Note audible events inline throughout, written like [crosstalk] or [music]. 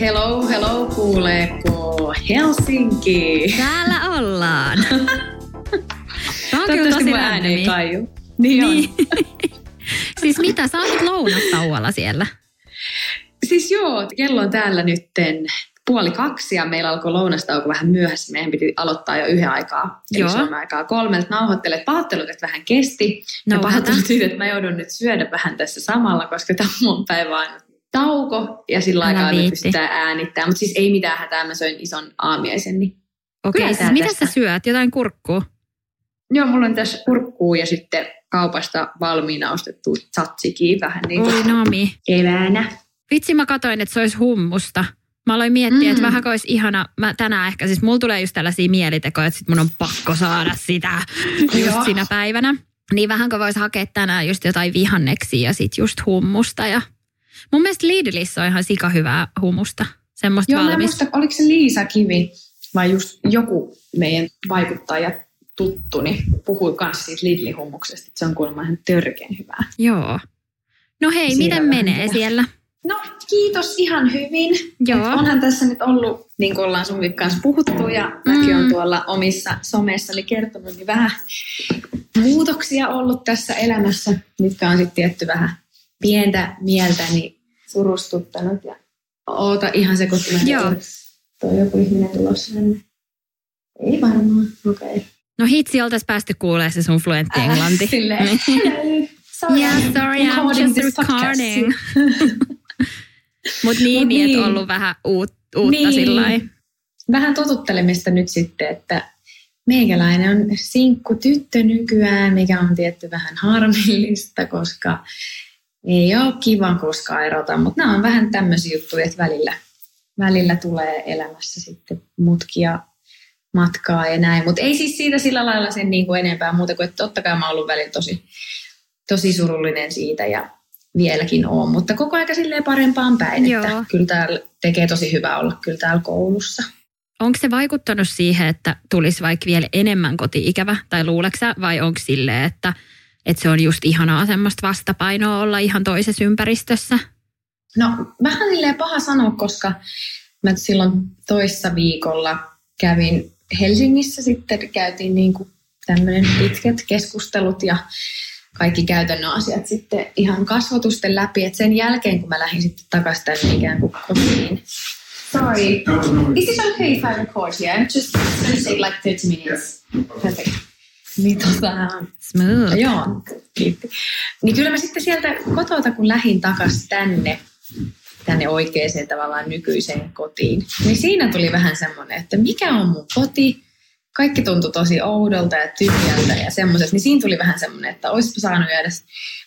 Hello, hello, kuuleeko Helsinki? Täällä ollaan. Tämä on kyllä tosi ääni ei kaiju. Niin, niin. [laughs] Siis mitä, sä oot lounastauolla siellä? Siis joo, kello on täällä nytten puoli kaksi ja meillä alkoi lounastauko vähän myöhässä. Meidän piti aloittaa jo yhden aikaa, eli Joo. Suomen aikaa kolmelta nauhoittelet. Pahoittelut, että vähän kesti. No, ja pahoittelut siitä, että mä joudun nyt syödä vähän tässä samalla, koska tämä on mun päivä aina tauko ja sillä Älä aikaa me pystytään äänittämään. Mutta siis ei mitään hätää, mä söin ison aamiaisen. Niin. Okei, Kyllä siis mitä tästä. sä syöt? Jotain kurkkuu? Joo, mulla on tässä kurkkuu ja sitten kaupasta valmiina ostettu tzatziki vähän niin kuin Oi nami. keväänä. Vitsi mä katoin, että se olisi hummusta. Mä aloin miettiä, Mm. että vähän olisi ihana, mä tänään ehkä, siis mulla tulee just tällaisia mielitekoja, että sit mun on pakko saada sitä just sinä päivänä. Niin vähänkö voisi hakea tänään just jotain vihanneksia ja sit just hummusta. Ja... Mun mielestä Lidlissä on ihan sika hyvää hummusta. Semmoista Joo, valmista. muista, oliko se Liisa Kivi vai just joku meidän vaikuttaja tuttu, niin puhui myös siitä Lidli-hummuksesta, että se on kuulemma ihan törkeän hyvää. Joo. No hei, Siellä miten menee vähän. siellä? No, kiitos ihan hyvin. Joo. Et onhan tässä nyt ollut, niin kuin ollaan sunkin kanssa puhuttu ja mäkin Mm. on tuolla omissa somessani kertonut, niin vähän muutoksia ollut tässä elämässä, mitkä on sitten tietty vähän pientä mieltäni surustuttanut. Ja oota ihan se, kun Joo. Tuo joku ihminen tulossa. Ei varmaan, okei. Okay. No hitsi, oltais päästy kuulemaan se sun fluentti englanti. Silleen, hello, [laughs] sorry, Yeah, sorry, I'm just recording. [laughs] Mut niin, Mut niin, että niin. ollut vähän uut, uutta Niin. sillä vähän totuttelemista nyt sitten, että meikäläinen on sinkku tyttö nykyään, mikä on tietty vähän harmillista, koska ei ole kiva koskaan erota, mutta nämä on vähän tämmöisiä juttuja, että välillä, välillä tulee elämässä sitten mutkia matkaa ja näin, mutta ei siis siitä sillä lailla sen niin kuin enempää muuta kuin, että totta kai mä oon ollut välillä tosi, tosi surullinen siitä ja vieläkin on, mutta koko ajan silleen parempaan päin, Joo. että kyllä täällä tekee tosi hyvää olla kyllä täällä koulussa. Onko se vaikuttanut siihen, että tulisi vaikka vielä enemmän koti-ikävä, tai luuleksä, vai onko sille, että, että se on just ihanaa semmoista vastapainoa olla ihan toisessa ympäristössä? No vähän silleen paha sanoa, koska mä silloin toissa viikolla kävin Helsingissä sitten, käytiin niin kuin tämmöinen pitkät keskustelut ja kaikki käytännön asiat sitten ihan kasvotusten läpi. Et sen jälkeen, kun mä lähdin sitten takaisin tänne ikään kuin kotiin. Sorry, is it okay if I record here? I'm just going to take like 30 minutes. Perfect. Niin tota, Smooth. Joo, kiitti. Niin kyllä mä sitten sieltä kotota, kun lähdin takaisin tänne, tänne oikeaan tavallaan nykyiseen kotiin, niin siinä tuli vähän semmoinen, että mikä on mun koti? Kaikki tuntui tosi oudolta ja tyhjältä ja semmoiset, niin siinä tuli vähän semmoinen, että olisipa saanut jäädä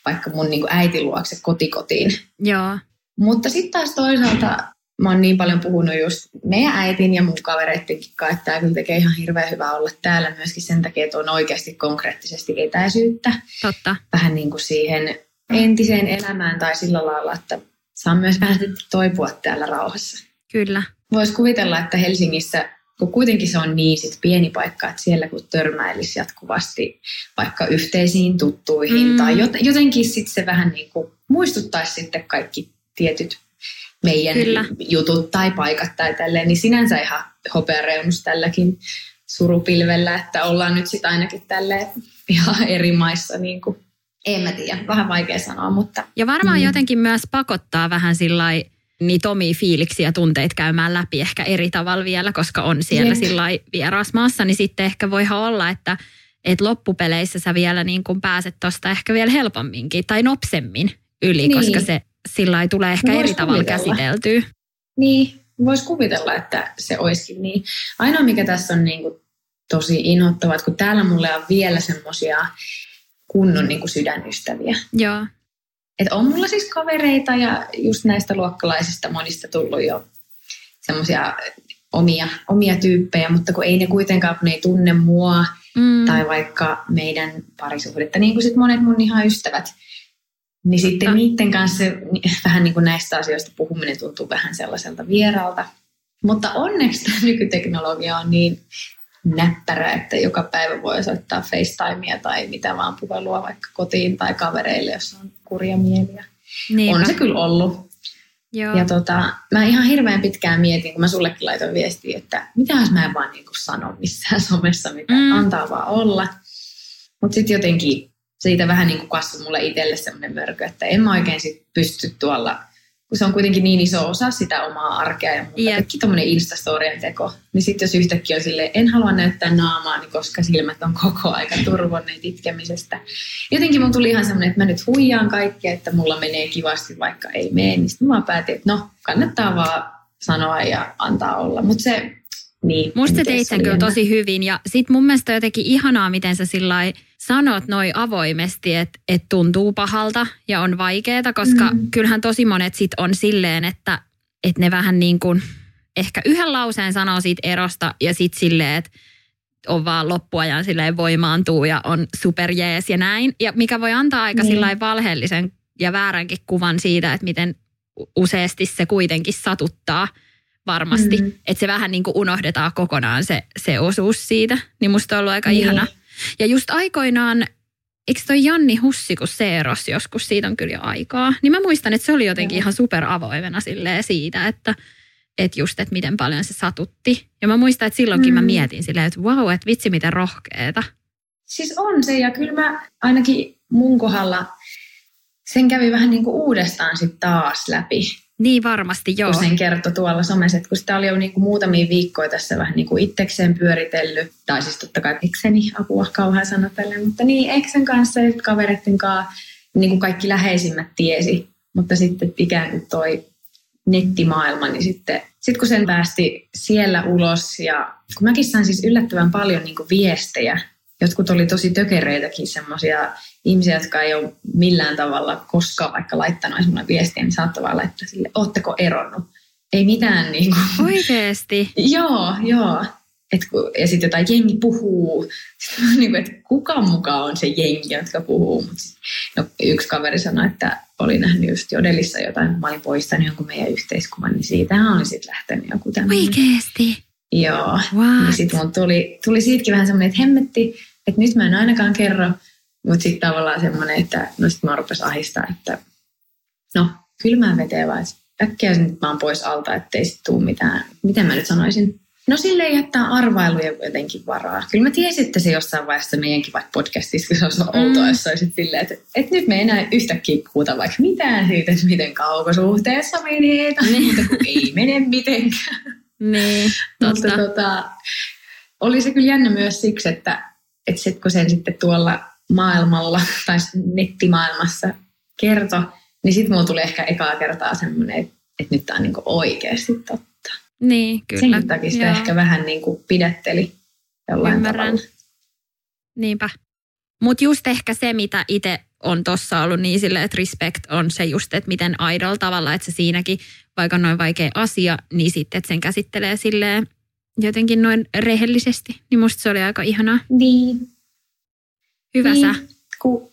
vaikka mun niin äiti luokse kotikotiin. Joo. Mutta sitten taas toisaalta mä oon niin paljon puhunut just meidän äitin ja mun kavereittenkin kanssa, että tämä kyllä tekee ihan hirveän hyvää olla täällä myöskin sen takia, että on oikeasti konkreettisesti etäisyyttä Totta. vähän niin kuin siihen entiseen elämään tai sillä lailla, että saa myös vähän toipua täällä rauhassa. Kyllä. Voisi kuvitella, että Helsingissä, kun kuitenkin se on niin sit pieni paikka, että siellä kun törmäilisi jatkuvasti vaikka yhteisiin tuttuihin Mm. tai jot- jotenkin sitten se vähän niin kuin muistuttaisi sitten kaikki tietyt meidän Kyllä. jutut tai paikat tai tälleen, niin sinänsä ihan hopeareunus tälläkin surupilvellä, että ollaan nyt sitten ainakin tälleen ihan eri maissa niin kuin, en mä tiedä, vähän vaikea sanoa, mutta Ja varmaan Mm. jotenkin myös pakottaa vähän sillä niitä omia fiiliksiä ja tunteita käymään läpi ehkä eri tavalla vielä, koska on siellä sillä vierasmaassa, niin sitten ehkä voihan olla, että et loppupeleissä sä vielä niin kuin pääset tuosta ehkä vielä helpomminkin tai nopsemmin yli, Niin. koska se sillä tulee ehkä No eri vois tavalla käsiteltyä. Niin, voisi kuvitella, että se olisikin niin. Ainoa mikä tässä on niin kuin tosi inhottavaa, että kun täällä mulle on vielä semmoisia kunnon niin kuin sydänystäviä. Joo. Et on mulla siis kavereita ja just näistä luokkalaisista monista tullut jo semmoisia omia, omia tyyppejä, mutta kun ei ne kuitenkaan, kun ne ei tunne mua mm. tai vaikka meidän parisuhdetta, niin kuin sit monet mun ihan ystävät, niin sitten no. niiden kanssa [laughs] vähän niin kuin näistä asioista puhuminen tuntuu vähän sellaiselta vieraalta. Mutta onneksi tämä [laughs] nykyteknologia on niin näppärä, että joka päivä voi soittaa FaceTimea tai mitä vaan puhelua vaikka kotiin tai kavereille, jos on kurja mieliä. Niinpä. On se kyllä ollut. Joo. Ja tota, mä ihan hirveän pitkään mietin, kun mä sullekin laitoin viestiä, että mitä jos mä en vaan niin sano missään somessa, mitä mm. antaa vaan olla. Mutta sitten jotenkin siitä vähän niin kuin kasvoi mulle itselle semmoinen mörkö, että en mä oikein sit pysty tuolla kun se on kuitenkin niin iso osa sitä omaa arkea ja muuta. Yep. Kaikki tuommoinen Instastorien teko. Niin sitten jos yhtäkkiä on silleen, en halua näyttää naamaa, niin koska silmät on koko aika turvonneet itkemisestä. Jotenkin mun tuli ihan semmoinen, että mä nyt huijaan kaikkea, että mulla menee kivasti, vaikka ei mene. Niin sitten mä päätin, että no, kannattaa vaan sanoa ja antaa olla. Mutta se, niin. Musta teit sen kyllä tosi hyvin ja sit mun mielestä jotenkin ihanaa, miten sä sillä sanot noin avoimesti, että, että tuntuu pahalta ja on vaikeaa, koska mm. kyllähän tosi monet sit on silleen, että, että ne vähän niin kuin ehkä yhden lauseen sanoo siitä erosta ja sitten silleen, että on vaan loppuajan silleen voimaantuu ja on superjees ja näin. Ja mikä voi antaa aika niin. valheellisen ja vääränkin kuvan siitä, että miten useasti se kuitenkin satuttaa varmasti. Mm. Että se vähän niin kuin unohdetaan kokonaan se, se osuus siitä. Niin musta on ollut aika niin. ihana ja just aikoinaan, eikö toi Janni Hussi, kun se erosi joskus, siitä on kyllä jo aikaa, niin mä muistan, että se oli jotenkin ihan super avoimena siitä, että että just, että miten paljon se satutti. Ja mä muistan, että silloinkin mm. mä mietin silleen, että wow, että vitsi miten rohkeeta. Siis on se, ja kyllä mä ainakin mun kohdalla sen kävi vähän niin kuin uudestaan sitten taas läpi. Niin varmasti, joo. Kun sen kertoi tuolla somessa, että kun sitä oli jo niin kuin muutamia viikkoja tässä vähän niin kuin itsekseen pyöritellyt, tai siis totta kai ekseni, apua kauhean sanotellen, mutta niin eksen kanssa ja kavereiden kanssa niin kuin kaikki läheisimmät tiesi, mutta sitten ikään kuin toi nettimaailma, niin sitten sit kun sen päästi siellä ulos ja kun mäkin sain siis yllättävän paljon niin kuin viestejä, jotkut oli tosi tökereitäkin semmoisia ihmisiä, jotka ei ole millään tavalla koskaan vaikka laittanut esimerkiksi viestiä, niin saattoi vaan laittaa sille, ootteko eronnut? Ei mitään niin kuin. Oikeesti? [laughs] joo, joo. Et kun, ja sitten jotain jengi puhuu, niin kuin, että kuka mukaan on se jengi, jotka puhuu. Mut sit, no, yksi kaveri sanoi, että oli nähnyt just Jodelissa jotain, mä olin poistanut jonkun meidän yhteiskuvan, niin siitä oli sitten lähtenyt joku tämmöinen. Oikeesti? Joo. What? Niin sitten mun tuli, tuli siitäkin vähän semmoinen, että hemmetti, että nyt mä en ainakaan kerro, mutta sitten tavallaan semmoinen, että no sitten mä rupesin ahistaa, että no kylmään veteen vaan, äkkiä nyt oon pois alta, ettei sitten tule mitään, miten mä nyt sanoisin, No sille jättää arvailuja jotenkin varaa. Kyllä mä tiesin, että se jossain vaiheessa meidänkin vaikka podcastissa, kun se olisi mm. outoa, jos olisit silleen, että, että nyt me ei enää yhtäkkiä puhuta vaikka mitään siitä, että miten kaukosuhteessa menee, tai niin. mutta kun ei [laughs] mene mitenkään. Niin, totta. Mutta tota, oli se kyllä jännä myös siksi, että, että sit kun sen sitten tuolla maailmalla [laughs] tai nettimaailmassa kertoi, niin sitten mulla tuli ehkä ekaa kertaa semmoinen, että, että nyt tämä on niinku oikeasti totta. Niin, kyllä. Sen takia sitä Joo. ehkä vähän niin kuin pidätteli jollain Ymmärrän. tavalla. Niinpä. Mutta just ehkä se, mitä itse on tuossa ollut niin sille, että respect on se just, että miten aidol tavalla, että se siinäkin, vaikka on noin vaikea asia, niin sitten, että sen käsittelee silleen jotenkin noin rehellisesti. Niin musta se oli aika ihanaa. Niin. Hyvä niin. sä. Ku,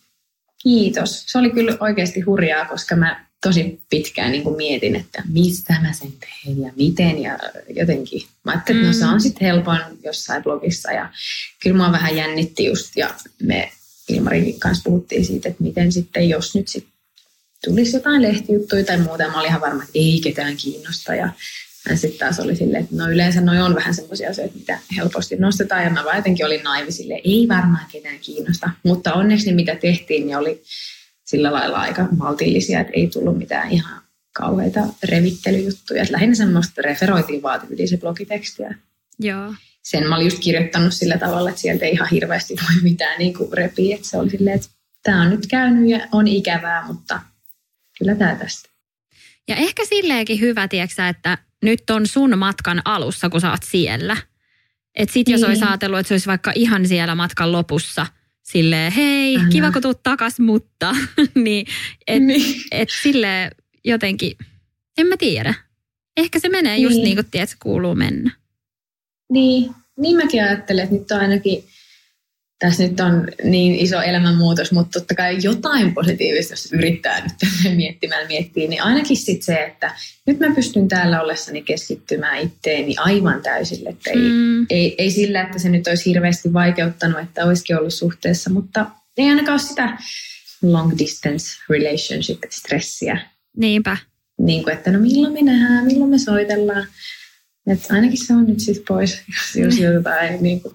kiitos. Se oli kyllä oikeasti hurjaa, koska mä tosi pitkään niin kuin mietin, että mistä mä sen teen ja miten ja jotenkin. Mä ajattelin, että mm. no se on mm. sitten helpoin jossain blogissa ja kyllä mua vähän jännitti just ja me Ilmarin kanssa puhuttiin siitä, että miten sitten, jos nyt sitten tulisi jotain lehtijuttuja tai muuta, mä olin ihan varma, että ei ketään kiinnosta ja sitten taas oli silleen, että no yleensä noi on vähän semmoisia asioita, mitä helposti nostetaan ja mä vaan jotenkin olin naivi silleen, ei varmaan ketään kiinnosta, mutta onneksi ne mitä tehtiin, niin oli sillä lailla aika maltillisia, että ei tullut mitään ihan kauheita revittelyjuttuja. Että lähinnä semmoista referoitiin vaan se blogitekstiä. Joo. Sen mä olin just kirjoittanut sillä tavalla, että sieltä ei ihan hirveästi voi mitään niin kuin repiä. Että se oli silleen, että tämä on nyt käynyt ja on ikävää, mutta kyllä tämä tästä. Ja ehkä silleenkin hyvä, tiedätkö, että nyt on sun matkan alussa, kun sä oot siellä. Että sit jos Niin. olisi ajatellut, että se olisi vaikka ihan siellä matkan lopussa, silleen hei, Älä. kiva kun tuut takas, mutta [laughs] niin, et, Niin. et silleen jotenkin, en mä tiedä. Ehkä se menee just Niin. niin kuin tiedät, se kuuluu mennä. Niin, niin mäkin ajattelen, että nyt on ainakin, tässä nyt on niin iso elämänmuutos, mutta totta kai jotain positiivista, jos yrittää nyt miettimään miettiä, niin ainakin sitten se, että nyt mä pystyn täällä ollessani keskittymään itteeni aivan täysille, että ei, Mm, ei, ei sillä, että se nyt olisi hirveästi vaikeuttanut, että olisikin ollut suhteessa, mutta ei ainakaan ole sitä long distance relationship stressiä, niinpä. niin kuin, että no milloin me nähdään, milloin me soitellaan. Että ainakin se on nyt sitten pois, jos, jos [laughs] jotain niin kuin,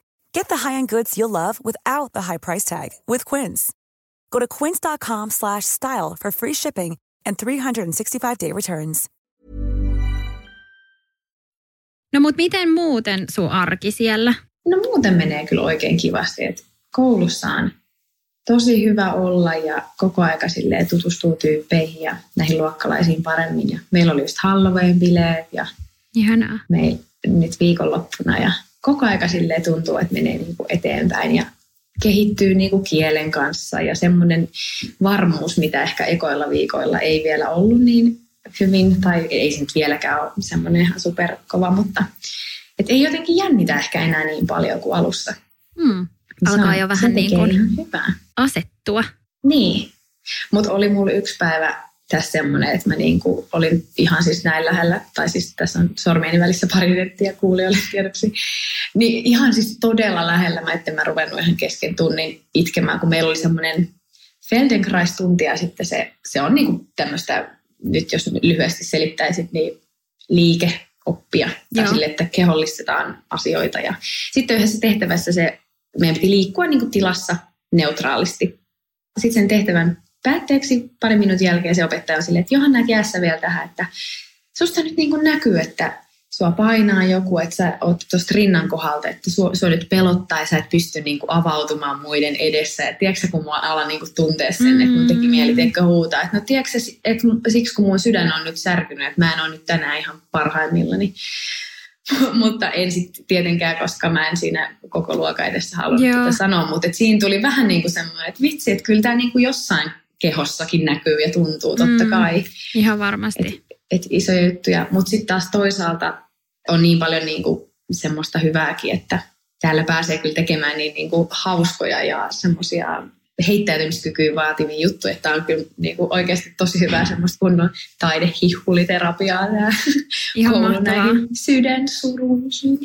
Get the high-end goods you'll love without the high price tag with Quince. Go to quince.com slash style for free shipping and 365-day returns. No mut miten muuten sun arki siellä? No muuten menee kyllä oikein kivasti, että koulussa on tosi hyvä olla ja koko aika silleen tutustuu tyyppeihin ja näihin luokkalaisiin paremmin. Ja meillä oli just Halloween-bileet ja Ihanaa. me nyt viikonloppuna ja koko aika silleen tuntuu, että menee niin kuin eteenpäin ja kehittyy niin kuin kielen kanssa ja semmoinen varmuus, mitä ehkä ekoilla viikoilla ei vielä ollut niin hyvin, tai ei se nyt vieläkään ole semmoinen ihan superkova, mutta et ei jotenkin jännitä ehkä enää niin paljon kuin alussa. Hmm. Se Alkaa on- jo vähän niin kuin asettua. Niin, mutta oli mulla yksi päivä tässä semmoinen, että mä niinku olin ihan siis näin lähellä, tai siis tässä on sormieni välissä pari nettiä kuulijoille tiedoksi, niin ihan siis todella lähellä mä, etten mä ruvennut ihan kesken tunnin itkemään, kun meillä oli semmoinen Feldenkrais-tunti ja sitten se, se on niinku tämmöistä, nyt jos lyhyesti selittäisit, niin liikeoppia, tai Joo. sille, että kehollistetaan asioita. Ja sitten yhdessä tehtävässä se, meidän piti liikkua niinku tilassa neutraalisti. Sitten sen tehtävän päätteeksi pari minuutin jälkeen se opettaja on silleen, että Johanna jäässä vielä tähän, että susta nyt niin kuin näkyy, että sua painaa joku, että sä oot tuosta rinnan kohdalta, että sua, sua nyt pelottaa ja sä et pysty niin kuin avautumaan muiden edessä. Ja tiedätkö kun mua ala niin kuin tuntee sen, mm. että mun teki mieli teikö huutaa, että no tiedätkö että siksi kun mun sydän on nyt särkynyt, että mä en ole nyt tänään ihan parhaimmillani. [laughs] mutta en sitten tietenkään, koska mä en siinä koko luokan edessä halunnut Joo. tätä sanoa, mutta siinä tuli vähän niin kuin semmoinen, että vitsi, että kyllä tämä niin kuin jossain kehossakin näkyy ja tuntuu totta Mm. kai, Ihan varmasti. että isoja juttuja, mutta sitten taas toisaalta on niin paljon niin kuin semmoista hyvääkin, että täällä pääsee kyllä tekemään niin, niin kuin hauskoja ja semmoisia heittäytymiskykyä vaativia juttuja, että tämä on kyllä niin kuin oikeasti tosi hyvää semmoista kunnon taidehihuliterapiaa tämä [laughs] Ihan koulu mahtavaa. näihin sydänsuruihin.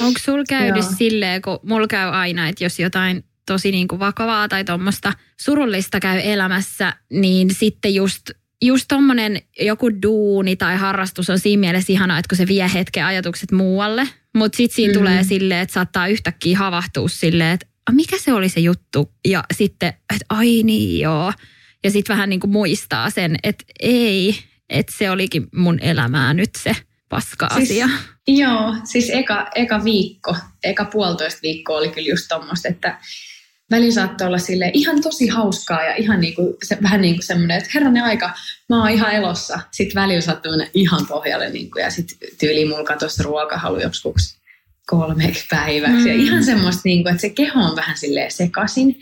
Onko sulla käynyt Joo. silleen, kun mulla käy aina, että jos jotain tosi niin kuin vakavaa tai tuommoista surullista käy elämässä, niin sitten just, just tommonen joku duuni tai harrastus on siinä mielessä ihanaa, että kun se vie hetken ajatukset muualle. Mutta sitten siinä Mhm. mm. tulee silleen, että saattaa yhtäkkiä havahtua silleen, että "A, mikä se oli se juttu? Ja sitten, että ai niin joo. Ja sitten vähän niin kuin muistaa sen, että ei, että se olikin mun elämää nyt se paska-asia. Siis, joo, siis eka, eka viikko, eka puolitoista viikkoa oli kyllä just tommoista, että välillä saattoi olla sille ihan tosi hauskaa ja ihan niinku, se, vähän niin kuin semmoinen, että herranen aika, mä oon ihan elossa. Sitten välillä saattoi mennä ihan pohjalle niinku, ja sitten tyyliin mulla katosi ruokahalu joksikuksi kolmeksi päiväksi. Mm. Ja ihan semmoista, niinku, että se keho on vähän silleen sekasin.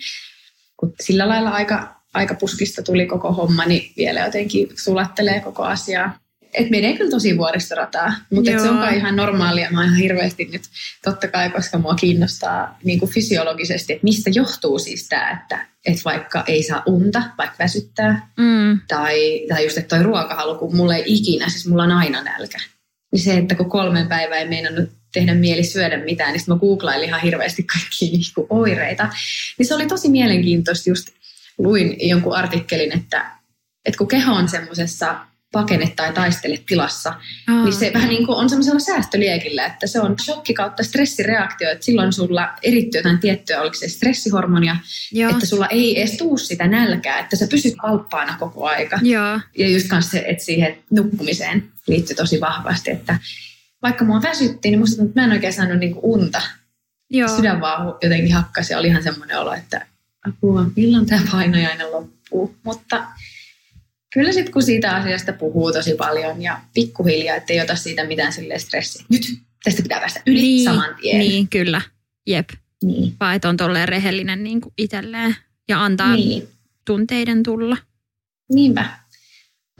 Kun sillä lailla aika, aika puskista tuli koko homma, niin vielä jotenkin sulattelee koko asiaa. Et menee kyllä tosi vuoristorataa, mutta se on kai ihan normaalia. Mä ihan hirveästi nyt, totta kai, koska mua kiinnostaa niin kuin fysiologisesti, että mistä johtuu siis tämä, että, että vaikka ei saa unta, vaikka väsyttää, mm. tai, tai just, että toi ruokahalu, kun mulla ei ikinä, siis mulla on aina nälkä. Niin se, että kun kolmen päivää ei meinannut tehdä mieli syödä mitään, niin sitten mä googlailin ihan hirveästi kaikkia niinku oireita. Niin se oli tosi mielenkiintoista just, luin jonkun artikkelin, että, että kun keho on semmoisessa pakene tai taistele tilassa, Aa. niin se vähän niin kuin on semmoisella säästöliekillä, että se on shokki kautta stressireaktio, että silloin sulla erittyy jotain tiettyä, oliko se stressihormonia, Joo. että sulla ei edes tuu sitä nälkää, että sä pysyt valppaana koko aika. Joo. Ja just kanssa se, että siihen nukkumiseen liittyy tosi vahvasti, että vaikka mua väsytti, niin musta tuntuu, että mä en oikein saanut niin unta. Joo. Sydän vaan jotenkin hakkasi ja oli ihan semmoinen olo, että apua, milloin tämä painajainen loppuu. Mutta kyllä sitten kun siitä asiasta puhuu tosi paljon ja pikkuhiljaa, ettei ota siitä mitään sille stressiä. Nyt tästä pitää päästä yli niin, saman tien. Niin, kyllä. Jep. Niin. Vaan että on tolleen rehellinen niin kuin itselleen ja antaa niin. tunteiden tulla. Niinpä.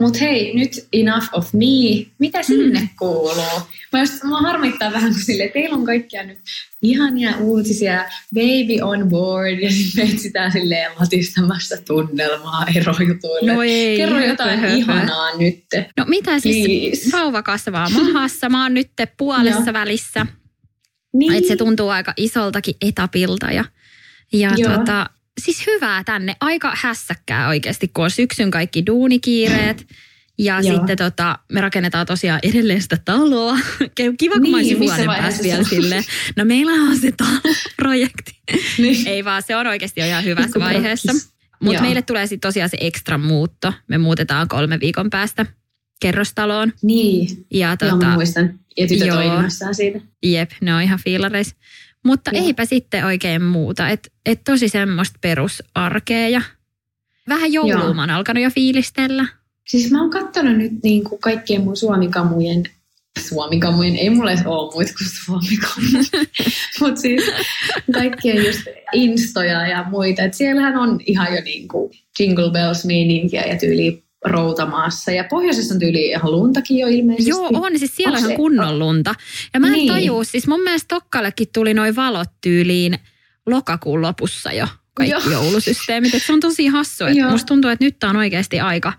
Mutta hei, nyt enough of me. Mitä sinne mm. kuuluu? Mä, just, mä harmittaa vähän, kun sille, teillä on kaikkia nyt ihania uutisia, baby on board, ja sitten etsitään silleen latistamassa tunnelmaa erojutuille. No ei, Kerro jotain höpö. [laughs] ihanaa nyt. No mitä siis, Please. vauva kasvaa mahassa, mä oon nyt puolessa välissä. Niin. Et se tuntuu aika isoltakin etapilta ja, ja tota, siis hyvää tänne. Aika hässäkkää oikeasti, kun on syksyn kaikki duunikiireet. Ja Joo. sitten tota, me rakennetaan tosiaan edelleen sitä taloa. Kiva, kun niin, mä olisin vuoden päästä vielä silleen. No meillä on se projekti. Niin. Ei vaan, se on oikeasti jo ihan hyvässä vaiheessa. Mutta meille tulee sitten tosiaan se ekstra muutto. Me muutetaan kolme viikon päästä kerrostaloon. Niin, ja tota, joo, mä muistan. Ja tytöt on siitä. Jep, ne on ihan fiilareissa. Mutta Joo. eipä sitten oikein muuta. Että et tosi semmoista perusarkea ja vähän joulua mä oon alkanut jo fiilistellä. Siis mä oon katsonut nyt niin kuin kaikkien mun suomikamujen Suomikamujen, ei mulla edes ole muita kuin suomikamuja, [laughs] mutta siis kaikkien just instoja ja muita. Et siellähän on ihan jo niin kuin Jingle Bells-meininkiä ja tyyli routamaassa. Ja pohjoisessa on tyyli ihan luntakin jo ilmeisesti. Joo, on. Siis siellä on ihan kunnon lunta. Ja mä en niin. tajua, siis mun mielestä Tokkallekin tuli noin valot tyyliin lokakuun lopussa jo kaikki Joo. joulusysteemit. Et se on tosi hassu. Että musta tuntuu, että nyt on oikeasti aika,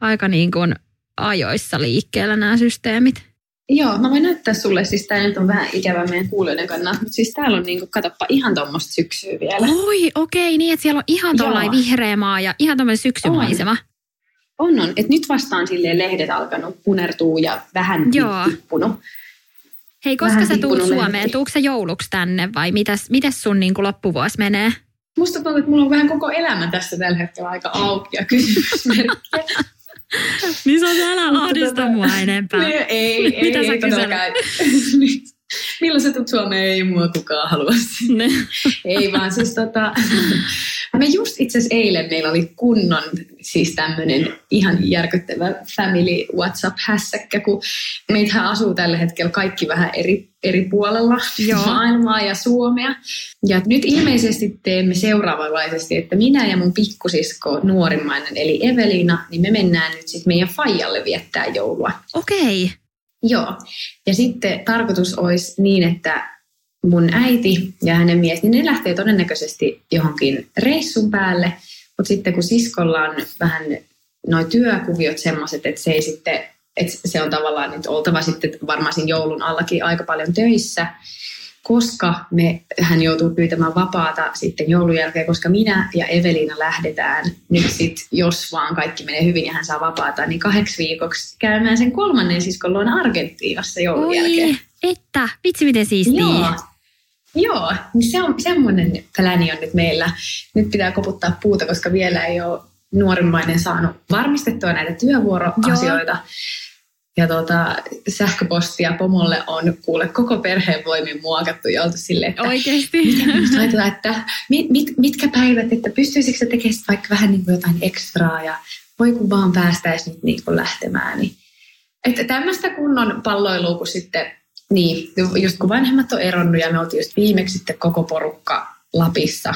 aika niin kuin ajoissa liikkeellä nämä systeemit. Joo, mä voin näyttää sulle, siis tämä nyt on vähän ikävä meidän kuulijoiden kannalta, mutta siis täällä on niinku, katoppa ihan tuommoista syksyä vielä. Oi, okei, niin että siellä on ihan tuollainen vihreä maa ja ihan tuommoinen syksymaisema. On. On, on. Että nyt vastaan silleen lehdet alkanut punertuu ja vähän Joo. tippunut. Hei, koska vähän sä tuut Suomeen? Tuutko sä jouluksi tänne vai mitäs, mitäs sun niin kuin loppuvuosi menee? Musta tuntuu, että mulla on vähän koko elämä tässä tällä hetkellä aika auki ja kysymysmerkkiä. [laughs] niin se älä ahdista tota- mua enempää. [laughs] Niin, ei, ei, Mitä ei, ei [laughs] [laughs] Milloin sä tulet Suomeen? Ei mua kukaan halua [laughs] Ei vaan siis tota, [laughs] me just itse asiassa eilen meillä oli kunnon siis tämmöinen ihan järkyttävä family WhatsApp-hässäkkä, kun meitähän asuu tällä hetkellä kaikki vähän eri, eri puolella Joo. maailmaa ja Suomea. Ja nyt ilmeisesti teemme seuraavanlaisesti, että minä ja mun pikkusisko nuorimmainen eli Evelina, niin me mennään nyt sitten meidän Fajalle viettää joulua. Okei. Okay. Joo. Ja sitten tarkoitus olisi niin, että mun äiti ja hänen mies, niin ne lähtee todennäköisesti johonkin reissun päälle. Mutta sitten kun siskolla on vähän noin työkuviot semmoiset, että se ei sitten, että se on tavallaan nyt oltava sitten varmaan joulun allakin aika paljon töissä, koska me, hän joutuu pyytämään vapaata sitten joulun jälkeen, koska minä ja Evelina lähdetään nyt sitten, jos vaan kaikki menee hyvin ja hän saa vapaata, niin kahdeksi viikoksi käymään sen kolmannen siskon luona Argentiinassa joulun Oi, jälkeen. että, vitsi miten siistiä. Joo, Joo, niin se on semmoinen pläni on nyt meillä. Nyt pitää koputtaa puuta, koska vielä ei ole nuorimmainen saanut varmistettua näitä työvuoroasioita. Joo. Ja tuota, sähköpostia pomolle on kuule koko perheen voimin muokattu ja oltu silleen, että, Oikeasti. Mitä, [laughs] että mit, mit, mitkä päivät, että pystyisikö tekemään vaikka vähän niin kuin jotain ekstraa ja voi kun vaan päästäisiin nyt niin kuin lähtemään. Niin. Että tämmöistä kunnon palloilua, kun sitten niin, just kun vanhemmat on eronnut ja me oltiin just viimeksi sitten koko porukka Lapissa.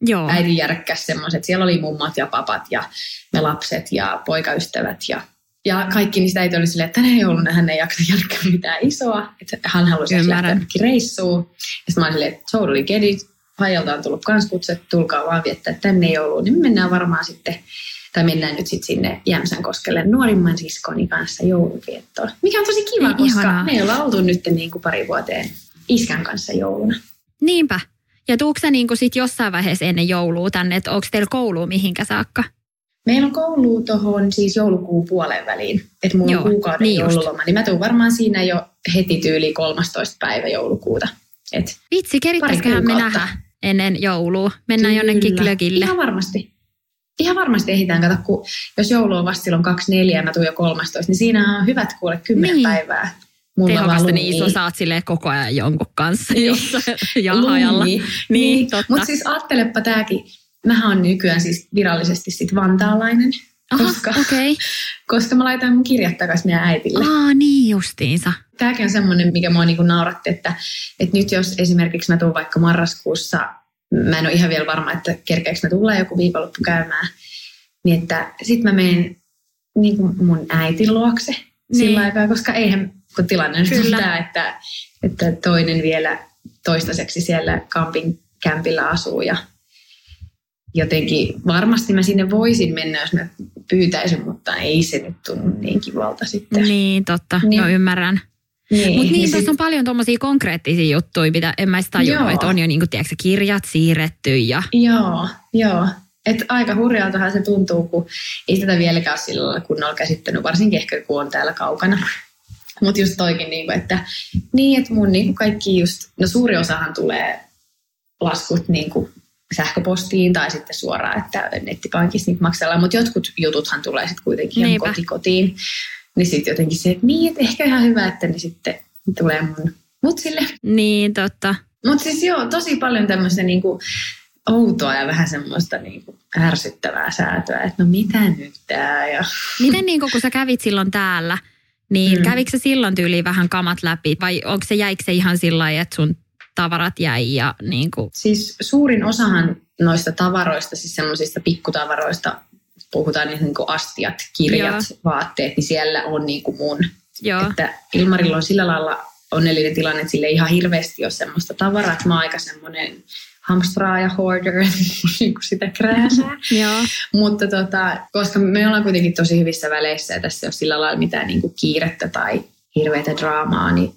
Joo. Äidin järkkäs semmoiset, siellä oli mummat ja papat ja me lapset ja poikaystävät ja Ja kaikki niistä äiti oli silleen, että tänä jouluna hän ei jaksa järkkää mitään isoa. Että hän halusi lähteä reissuun. Ja sitten mä olin silleen, että totally get it. Pajalta on tullut kans kutsu, että tulkaa vaan viettää tänne jouluun. Niin me mennään varmaan sitten, tai mennään nyt sitten sinne Jämsän koskelle nuorimman siskoni kanssa jouluviettoon. Mikä on tosi kiva, ei, koska ihanaa. me ei olla oltu nyt niin kuin pari vuoteen iskän kanssa jouluna. Niinpä. Ja tuukse niin sit jossain vaiheessa ennen joulua tänne, että onko teillä koulu mihinkä saakka? Meillä on koulu tuohon siis joulukuun puoleen väliin. Että mulla Joo, on kuukauden niin joululoma. Just. Niin mä tuun varmaan siinä jo heti tyyli 13. päivä joulukuuta. Et Vitsi, kerittäisiköhän me nähdä ennen joulua? Mennään Kyllä. jonnekin glögille. Ihan varmasti. Ihan varmasti ehditään. Kato, kun jos joulu on vasta silloin 24 ja mä tuun jo 13, niin siinä on hyvät kuule 10 niin. päivää. Mulla Tehokasta niin iso saat sille koko ajan jonkun kanssa jossain jahajalla. Niin, niin. Mutta siis ajattelepa tämäkin Mä oon nykyään siis virallisesti sit vantaalainen. Aha, koska, okay. koska mä laitan mun kirjat takaisin meidän äitille. Aa, niin justiinsa. Tämäkin on semmoinen, mikä mua niinku nauratti, että, että nyt jos esimerkiksi mä tuun vaikka marraskuussa, mä en ole ihan vielä varma, että kerkeekö mä tulla joku viikonloppu käymään, niin että sit mä menen niin kuin mun äitin luokse niin. sillä aikaa, koska eihän, kun tilanne on tämä, että, että toinen vielä toistaiseksi siellä camping kämpillä asuu ja jotenkin varmasti mä sinne voisin mennä, jos mä pyytäisin, mutta ei se nyt tunnu niin kivalta sitten. Niin, totta. Niin. No ymmärrän. Niin, Mutta niin, niin tuossa on paljon tuommoisia konkreettisia juttuja, mitä en mä edes tajua, että on jo niin kuin, tiedätkö, kirjat siirretty. Ja... Joo, joo. Et aika hurjaltahan se tuntuu, kun ei tätä vieläkään ole sillä lailla kunnolla käsittänyt, varsinkin ehkä kun on täällä kaukana. Mutta just toikin, niin kuin, että, niin, että mun niin kuin kaikki just, no suuri osahan tulee laskut niin kuin sähköpostiin tai sitten suoraan, että nettipankissa niitä maksellaan, mutta jotkut jututhan tulee sitten kuitenkin ihan kotikotiin. Niin sitten jotenkin se, että niin, että ehkä ihan hyvä, että ne sitten tulee mun mutsille. Niin, totta. Mutta siis joo, tosi paljon tämmöistä niinku outoa ja vähän semmoista niinku ärsyttävää säätöä, että no mitä nyt tää ja... Miten niinku, kun sä kävit silloin täällä, niin mm. kävikö se silloin tyyliin vähän kamat läpi vai onko se, jäikö se ihan sillä lailla, että sun tavarat jäi. Ja niin kuin. Siis suurin osahan noista tavaroista, siis semmoisista pikkutavaroista, puhutaan niin kuin astiat, kirjat, Joo. vaatteet, niin siellä on niin kuin mun. Joo. Että Ilmarilla on sillä lailla onnellinen tilanne, että sille ei ihan hirveästi ole semmoista tavaraa, että mä oon aika semmoinen hamstraaja hoarder, [laughs] niin kuin sitä krääsää. [laughs] Mutta tota, koska me ollaan kuitenkin tosi hyvissä väleissä ja tässä ei ole sillä lailla mitään niin kuin kiirettä tai hirveätä draamaa, niin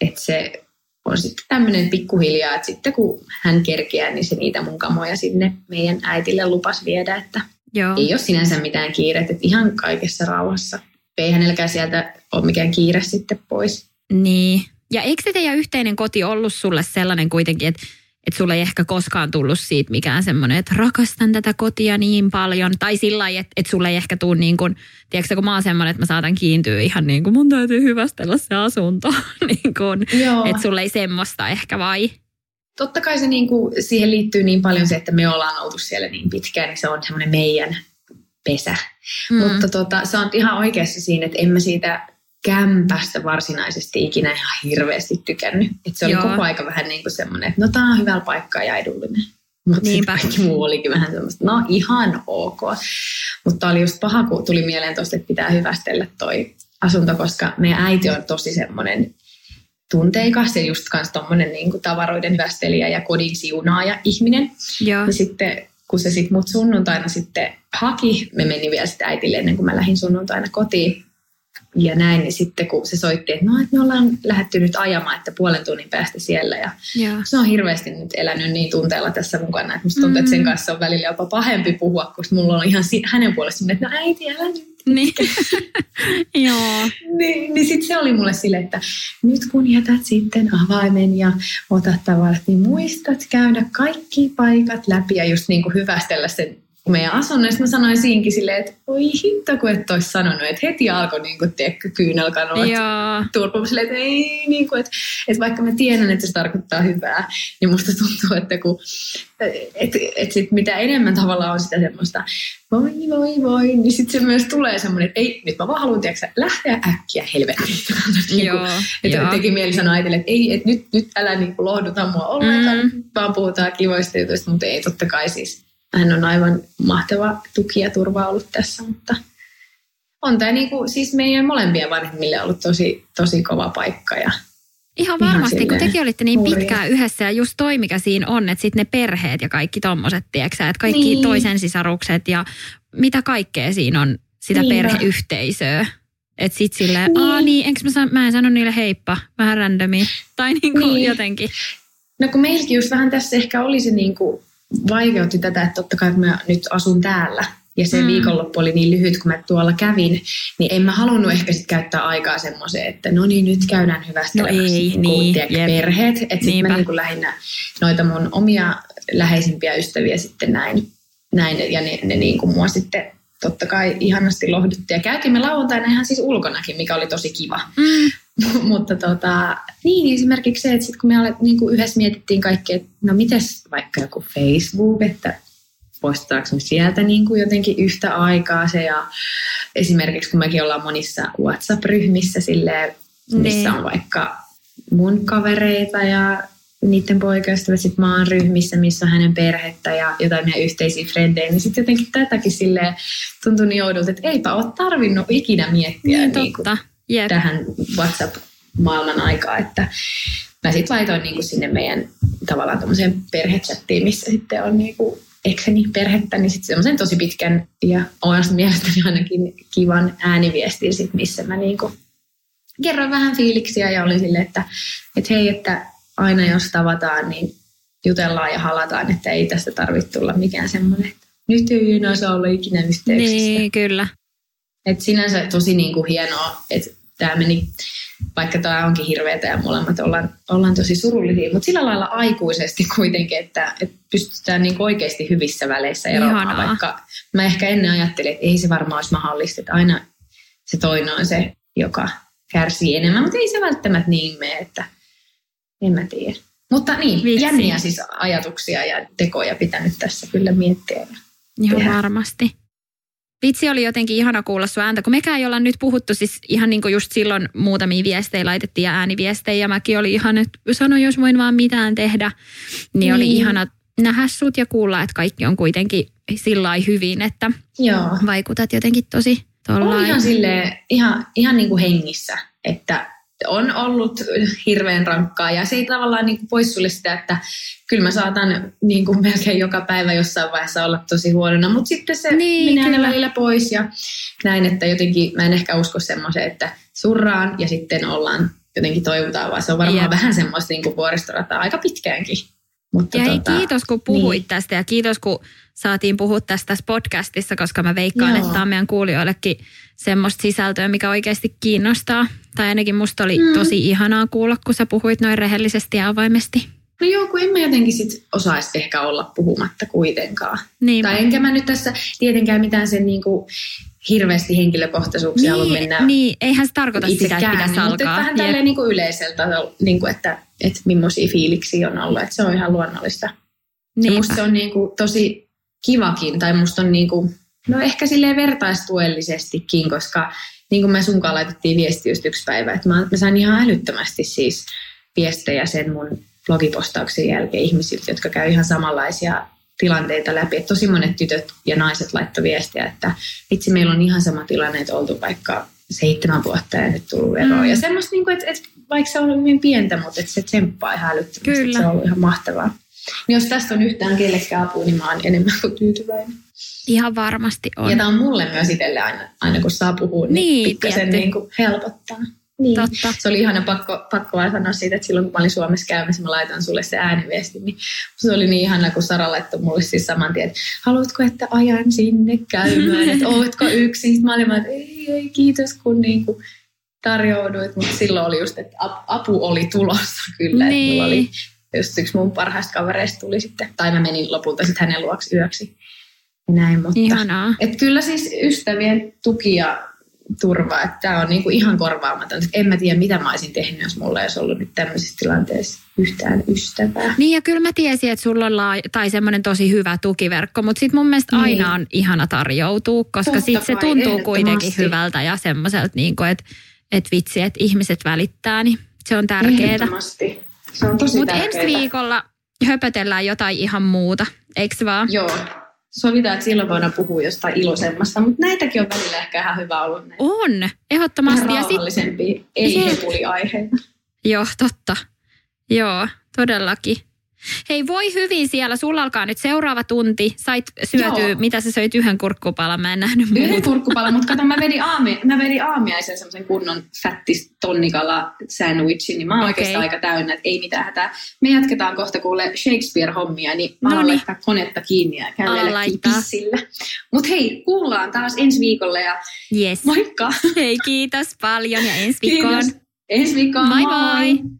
että se on sitten tämmöinen pikkuhiljaa, että sitten kun hän kerkeää, niin se niitä mun kamoja sinne meidän äitille lupas viedä, että Joo. ei ole sinänsä mitään kiirettä, että ihan kaikessa rauhassa. Ei hänelläkään sieltä ole mikään kiire sitten pois. Niin. Ja eikö se teidän yhteinen koti ollut sulle sellainen kuitenkin, että että sulle ei ehkä koskaan tullut siitä mikään semmoinen, että rakastan tätä kotia niin paljon. Tai sillä lailla, että, että sulle ei ehkä tule niin kuin, tiedätkö, kun mä oon semmoinen, että mä saatan kiintyä ihan niin kuin mun täytyy hyvästellä se asunto. [laughs] niin kuin, että sulle ei semmoista ehkä vai? Totta kai se niin kuin, siihen liittyy niin paljon se, että me ollaan oltu siellä niin pitkään, niin se on semmoinen meidän pesä. Mm. Mutta tota, se on ihan oikeassa siinä, että en mä siitä kämpästä varsinaisesti ikinä ihan hirveästi tykännyt. Et se oli Joo. koko aika vähän niin kuin semmoinen, että no tämä on hyvällä paikkaa ja edullinen. Mutta kaikki muu olikin vähän semmoista, no ihan ok. Mutta oli just paha, kun tuli mieleen tuosta, että pitää hyvästellä toi asunto, koska meidän äiti on tosi semmoinen tunteikas ja just kans tommonen niin kuin tavaroiden hyvästelijä ja kodin siunaaja ihminen. Joo. Ja sitten kun se sitten mut sunnuntaina sitten haki, me meni vielä sitten äitille ennen kuin mä lähdin sunnuntaina kotiin, ja näin, niin sitten kun se soitti, että no, että me ollaan lähdetty nyt ajamaan, että puolen tunnin päästä siellä. Ja yeah. se on hirveästi nyt elänyt niin tunteella tässä mukana, että musta tuntuu, mm. että sen mm. kanssa on välillä jopa pahempi puhua, koska mulla on ihan hänen puolestaan, että no äiti, älä nyt. Niin. [laughs] Joo. niin, niin sitten se oli mulle sille, että nyt kun jätät sitten avaimen ja otat tavarat, niin muistat käydä kaikki paikat läpi ja just niin kuin hyvästellä sen meidän asunnossa mä sanoin siinkin silleen, että oi hitto, kun et olisi sanonut, että heti alkoi niin kuin, tiedätkö, kyynelkanoa turpua silleen, että ei, niin kuin, että, että vaikka mä tiedän, että se tarkoittaa hyvää, niin musta tuntuu, että kun, että, että sit mitä enemmän tavallaan on sitä semmoista voi, voi, voi, niin sitten se myös tulee semmoinen, että ei, nyt mä vaan haluan, tiedätkö, lähteä äkkiä helvettiin. niin että joo. teki mieli sanoa äitille, että ei, että nyt, nyt älä niin kuin lohduta mua ollenkaan, mm. vaan puhutaan kivoista jutuista, mutta ei totta kai siis hän on aivan mahtava tuki ja turva ollut tässä, mutta, on tämä niinku, siis meidän molempien vanhemmille ollut tosi, tosi kova paikka. Ja Ihan varmasti, kun tekin olitte niin hurja. pitkään yhdessä ja just toi, mikä siinä on, että sitten ne perheet ja kaikki tommoset, tiedätkö että kaikki niin. toisen sisarukset ja mitä kaikkea siinä on sitä niin perheyhteisöä. Että sit silleen, niin. aa niin, enkö mä, san, mä en sano niille heippa, vähän randomi. Tai niinku niin. jotenkin. No kun meilläkin just vähän tässä ehkä oli se niinku, vaikeutti tätä, että totta kai kun mä nyt asun täällä, ja se mm. viikonloppu oli niin lyhyt, kun mä tuolla kävin, niin en mä halunnut ehkä sit käyttää aikaa semmoiseen, että no niin, nyt käydään hyvästä no ei, niin, niin, perheet. Että sitten mä niin lähinnä noita mun omia läheisimpiä ystäviä sitten näin, näin ja ne, ne niin kuin mua sitten totta kai ihanasti lohdutti. Ja käytimme lauantaina ihan siis ulkonakin, mikä oli tosi kiva. Mm. [laughs] Mutta tota, niin esimerkiksi se, että sit kun me olet, niin kuin yhdessä mietittiin kaikkea, että no mites vaikka joku Facebook, että postataanko sieltä niin kuin jotenkin yhtä aikaa se ja esimerkiksi kun mekin ollaan monissa WhatsApp-ryhmissä silleen, missä niin. on vaikka mun kavereita ja niiden poikaystävät, sitten mä oon ryhmissä, missä on hänen perhettä ja jotain meidän yhteisiä frendejä, niin sitten jotenkin tätäkin sille tuntui niin oudolta, että eipä ole tarvinnut ikinä miettiä niin, niin kuin yep. tähän WhatsApp-maailman aikaa, että mä sitten laitoin niin kuin sinne meidän tavallaan tämmöiseen perhechattiin, missä sitten on niin kuin ekseni perhettä, niin sitten semmoisen tosi pitkän ja omasta mielestäni ainakin kivan ääniviestin, sit, missä mä niin kuin kerroin vähän fiiliksiä ja olin silleen, että, että hei, että aina jos tavataan, niin jutellaan ja halataan, että ei tästä tarvitse tulla mikään semmoinen, että nyt ei enää saa olla ikinä yhteyksissä. Niin, kyllä. Et sinänsä tosi niin kuin hienoa, että tämä meni, vaikka tämä onkin hirveätä ja molemmat ollaan, ollaan tosi surullisia, mutta sillä lailla aikuisesti kuitenkin, että, että pystytään niin oikeasti hyvissä väleissä eroamaan, Ihanaa. vaikka mä ehkä ennen ajattelin, että ei se varmaan olisi mahdollista, että aina se toinen on se, joka kärsii enemmän, mutta ei se välttämättä niin mene, että en mä tiedä. Mutta niin, Vitsi. jänniä siis ajatuksia ja tekoja pitänyt tässä kyllä miettiä. Ihan tehdä. varmasti. Vitsi oli jotenkin ihana kuulla sun ääntä, kun mekään ei olla nyt puhuttu, siis ihan niin kuin just silloin muutamia viestejä laitettiin ja ääniviestejä ja mäkin oli ihan, että sano jos voin vaan mitään tehdä, niin, niin. oli ihana nähdä sut ja kuulla, että kaikki on kuitenkin sillä hyvin, että Joo. vaikutat jotenkin tosi tollain. On ihan silleen, ihan, ihan niin kuin hengissä, että on ollut hirveän rankkaa ja se ei tavallaan niin kuin poissulle sitä, että kyllä mä saatan niin kuin melkein joka päivä jossain vaiheessa olla tosi huonona, mutta sitten se niin, menee aina välillä pois ja näin, että jotenkin mä en ehkä usko semmoiseen, että surraan ja sitten ollaan jotenkin toivotaan, vaan se on varmaan Jep. vähän semmoista niin kuin vuoristorataa aika pitkäänkin. Mutta ja tota, kiitos kun puhuit niin. tästä ja kiitos kun saatiin puhua tästä tässä podcastissa, koska mä veikkaan, Joo. että tämä on meidän kuulijoillekin semmoista sisältöä, mikä oikeasti kiinnostaa. Tai ainakin musta oli mm. tosi ihanaa kuulla, kun sä puhuit noin rehellisesti ja avoimesti. No joo, kun en mä jotenkin sit osaisi ehkä olla puhumatta kuitenkaan. Niin. Tai enkä mä nyt tässä tietenkään mitään sen niinku hirveästi henkilökohtaisuuksia niin, mennä Niin, eihän se tarkoita sitä, että pitäisi alkaa. Mutta vähän tälleen niin kuin yleiseltä, niin kuin, että, että millaisia fiiliksiä on ollut. Että se on ihan luonnollista. Niinpä. Ja musta se on niin kuin tosi kivakin, tai musta on niin kuin, no ehkä silleen vertaistuellisestikin, koska niin kuin me sunkaan laitettiin viesti just yksi päivä, että mä, mä sain ihan älyttömästi siis viestejä sen mun blogipostauksen jälkeen ihmisiltä, jotka käy ihan samanlaisia tilanteita läpi. Että tosi monet tytöt ja naiset laittoi viestiä, että vitsi, meillä on ihan sama tilanne, että oltu vaikka seitsemän vuotta ja nyt tullut eroon. Mm. Ja semmoista, niin kuin, että, että vaikka se on hyvin pientä, mutta että se tsemppaa ihan älyttömästi. Kyllä. Se on ollut ihan mahtavaa. Niin jos tästä on yhtään kellekään apua, niin mä oon enemmän kuin tyytyväinen. Ihan varmasti on. Ja tämä on mulle myös itselle aina, aina kun saa puhua, niin, niin pikkasen niin kuin helpottaa. Niin. Totta. Se oli ihana pakko, pakko vaan sanoa siitä, että silloin kun mä olin Suomessa käymässä, mä laitan sulle se ääniviesti, niin se oli niin ihana, kun Sara laittoi mulle siis saman tien, että haluatko, että ajan sinne käymään, että ootko yksin. Sitten mä olin että ei, ei, kiitos kun niin kuin tarjouduit, mutta silloin oli just, että apu oli tulossa kyllä. Niin. Että mulla oli just yksi mun parhaista kavereista tuli sitten, tai mä menin lopulta sitten hänen luoksi yöksi. Ja näin, mutta Ihanaa. Et kyllä siis ystävien tuki ja turva, että tämä on niinku ihan korvaamaton. En mä tiedä, mitä mä olisin tehnyt, jos mulla ei olisi ollut nyt tämmöisessä tilanteessa yhtään ystävää. Niin ja kyllä mä tiesin, että sulla on laa- tai semmoinen tosi hyvä tukiverkko, mutta sitten mun mielestä niin. aina on ihana tarjoutua, koska sitten se tuntuu kuitenkin hyvältä ja semmoiselta, niinku, että et vitsi, että ihmiset välittää, niin se on tärkeää. Se on tosi Mutta ensi viikolla höpötellään jotain ihan muuta, eikö vaan? Joo, sovitaan, että silloin voidaan puhua jostain iloisemmasta, mutta näitäkin on välillä ehkä ihan hyvä ollut. Näitä. On, ehdottomasti. Vähän rauhallisempia, ei hepuliaiheita. Joo, totta. Joo, todellakin. Hei, voi hyvin siellä. Sulla alkaa nyt seuraava tunti. Sait syötyä, Joo. mitä sä söit yhden kurkkupalan, mä en nähnyt muuta. Yhden kurkkupalan, mutta kato, mä vedin, aami, mä vedin aamiaisen semmoisen kunnon fättis tonnikala sandwichin, niin mä oon okay. oikeastaan aika täynnä, että ei mitään hätää. Me jatketaan kohta kuule Shakespeare-hommia, niin mä haluan laittaa konetta kiinni ja käydä pissillä. Mutta hei, kuullaan taas ensi viikolla ja yes. moikka! Hei, kiitos paljon ja ensi viikkoon. Kiitos. Ensi viikkoon, moi! moi. moi.